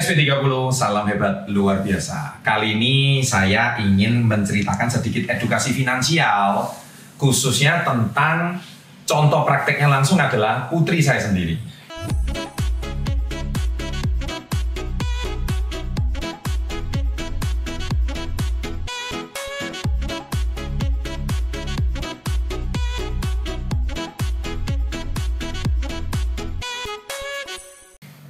SP30, salam hebat luar biasa. Kali ini saya ingin menceritakan sedikit edukasi finansial, khususnya tentang contoh prakteknya langsung adalah putri saya sendiri.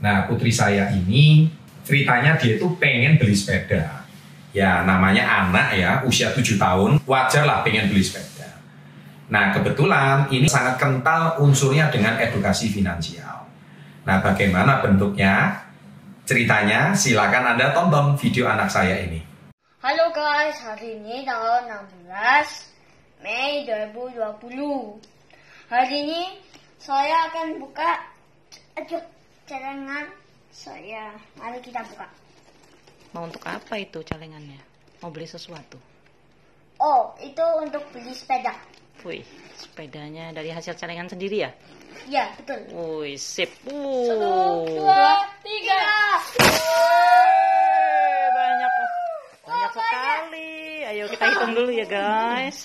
Nah, putri saya ini ceritanya dia itu pengen beli sepeda. Ya, namanya anak ya, usia 7 tahun, wajar lah pengen beli sepeda. Nah, kebetulan ini sangat kental unsurnya dengan edukasi finansial. Nah, bagaimana bentuknya? Ceritanya, silakan Anda tonton video anak saya ini. Halo guys, hari ini tanggal 16 Mei 2020. Hari ini saya akan buka aduh, celengan saya. Mari kita buka. Mau untuk apa itu celengannya? Mau beli sesuatu? Oh, itu untuk beli sepeda. Wih, sepedanya dari hasil celengan sendiri ya? Ya, betul. Wih, sip. Satu, Uh. dua, tiga. Wih, banyak banyak sekali. Ayo kita hitung dulu ya, guys.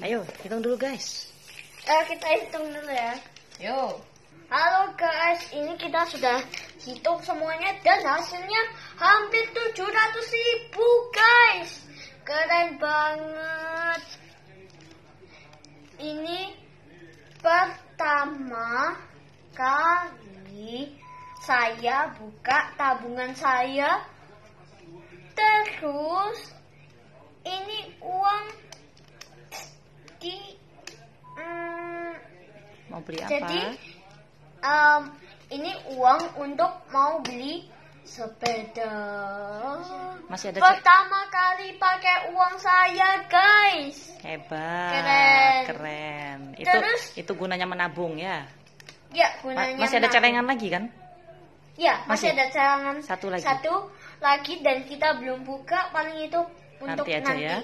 Ayo, hitung dulu, guys. Eh, kita hitung dulu ya. Yo. Halo guys, ini kita sudah hitung semuanya dan hasilnya hampir 700 ribu guys. Keren banget. Ini pertama kali saya buka tabungan saya. Terus ini uang di hmm, Mau beli apa? jadi um, ini uang untuk mau beli sepeda. Masih ada cek. Pertama kali pakai uang saya, guys. Hebat. Keren. Keren. Itu Terus? itu gunanya menabung ya. Ya, Ma- gunanya masih ada celengan lagi kan? Ya, masih, Masih? ada celengan Satu lagi. Satu lagi dan kita belum buka paling itu untuk Nanti aja nanti. ya.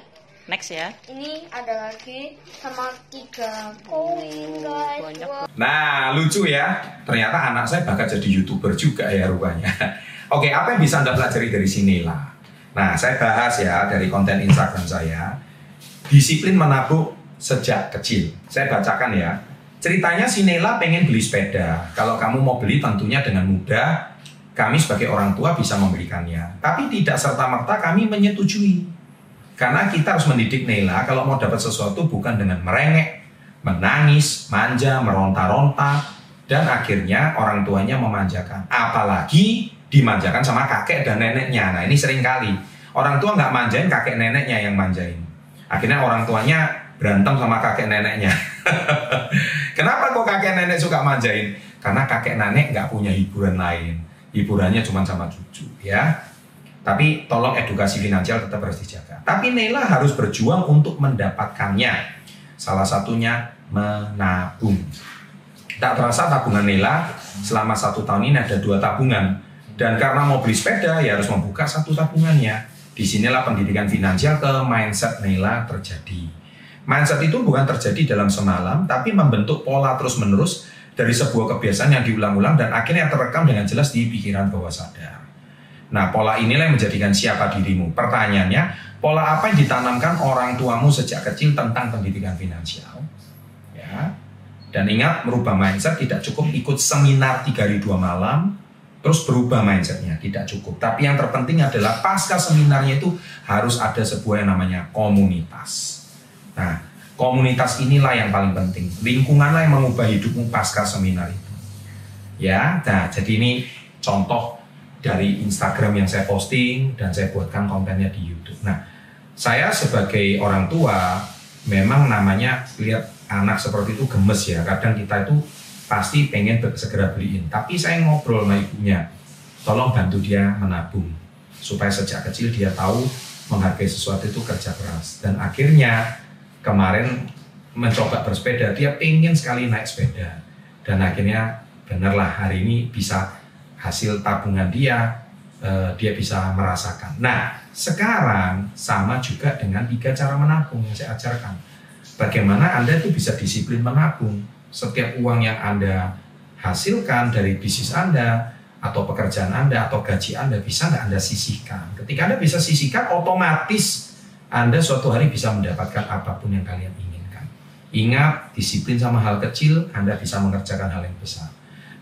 Next ya. Ini ada lagi sama tiga koin, guys. banyak. Nah, lucu ya. Ternyata anak saya bakal jadi YouTuber juga ya rupanya. Oke, apa yang bisa Anda pelajari dari sini lah? Nah, saya bahas ya dari konten Instagram saya. Disiplin menabung sejak kecil. Saya bacakan ya. Ceritanya si Nela pengen beli sepeda. Kalau kamu mau beli tentunya dengan mudah. Kami sebagai orang tua bisa memberikannya. Tapi tidak serta-merta kami menyetujui. Karena kita harus mendidik Nela kalau mau dapat sesuatu bukan dengan merengek, menangis, manja, meronta-ronta, dan akhirnya orang tuanya memanjakan. Apalagi dimanjakan sama kakek dan neneknya. Nah ini sering kali. Orang tua nggak manjain, kakek neneknya yang manjain. Akhirnya orang tuanya berantem sama kakek neneknya. Kenapa kok kakek nenek suka manjain? Karena kakek nenek nggak punya hiburan lain. Hiburannya cuma sama cucu ya. Tapi tolong edukasi finansial tetap harus dijaga. Tapi Nela harus berjuang untuk mendapatkannya. Salah satunya menabung. Tak terasa tabungan Nela selama satu tahun ini ada dua tabungan. Dan karena mau beli sepeda ya harus membuka satu tabungannya. Di sinilah pendidikan finansial ke mindset Nela terjadi. Mindset itu bukan terjadi dalam semalam, tapi membentuk pola terus-menerus dari sebuah kebiasaan yang diulang-ulang dan akhirnya terekam dengan jelas di pikiran bawah sadar. Nah, pola inilah yang menjadikan siapa dirimu. Pertanyaannya, pola apa yang ditanamkan orang tuamu sejak kecil tentang pendidikan finansial? Ya. Dan ingat, merubah mindset tidak cukup ikut seminar 3 hari 2 malam, terus berubah mindsetnya, tidak cukup. Tapi yang terpenting adalah pasca seminarnya itu harus ada sebuah yang namanya komunitas. Nah, komunitas inilah yang paling penting. Lingkunganlah yang mengubah hidupmu pasca seminar itu. Ya, nah jadi ini contoh dari Instagram yang saya posting dan saya buatkan kontennya di YouTube. Nah, saya sebagai orang tua memang namanya lihat anak seperti itu gemes ya. Kadang kita itu pasti pengen segera beliin. Tapi saya ngobrol sama ibunya, tolong bantu dia menabung supaya sejak kecil dia tahu menghargai sesuatu itu kerja keras. Dan akhirnya kemarin mencoba bersepeda, dia pengen sekali naik sepeda. Dan akhirnya benarlah hari ini bisa hasil tabungan dia, eh, dia bisa merasakan. Nah, sekarang sama juga dengan tiga cara menabung yang saya ajarkan. Bagaimana Anda itu bisa disiplin menabung. Setiap uang yang Anda hasilkan dari bisnis Anda, atau pekerjaan Anda atau gaji Anda bisa nggak Anda sisihkan. Ketika Anda bisa sisihkan, otomatis Anda suatu hari bisa mendapatkan apa pun yang kalian inginkan. Ingat, disiplin sama hal kecil, Anda bisa mengerjakan hal yang besar.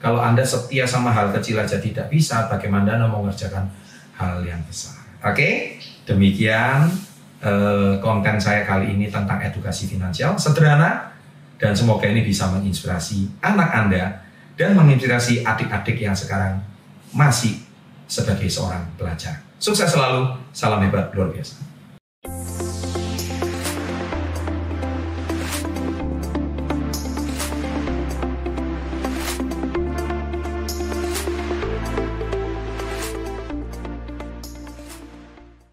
Kalau Anda setia sama hal kecil aja tidak bisa, bagaimana Anda mau mengerjakan hal yang besar? Oke, demikian eh, konten saya kali ini tentang edukasi finansial sederhana dan semoga ini bisa menginspirasi anak Anda dan menginspirasi adik-adik yang sekarang masih sebagai seorang pelajar. Sukses selalu, salam hebat luar biasa.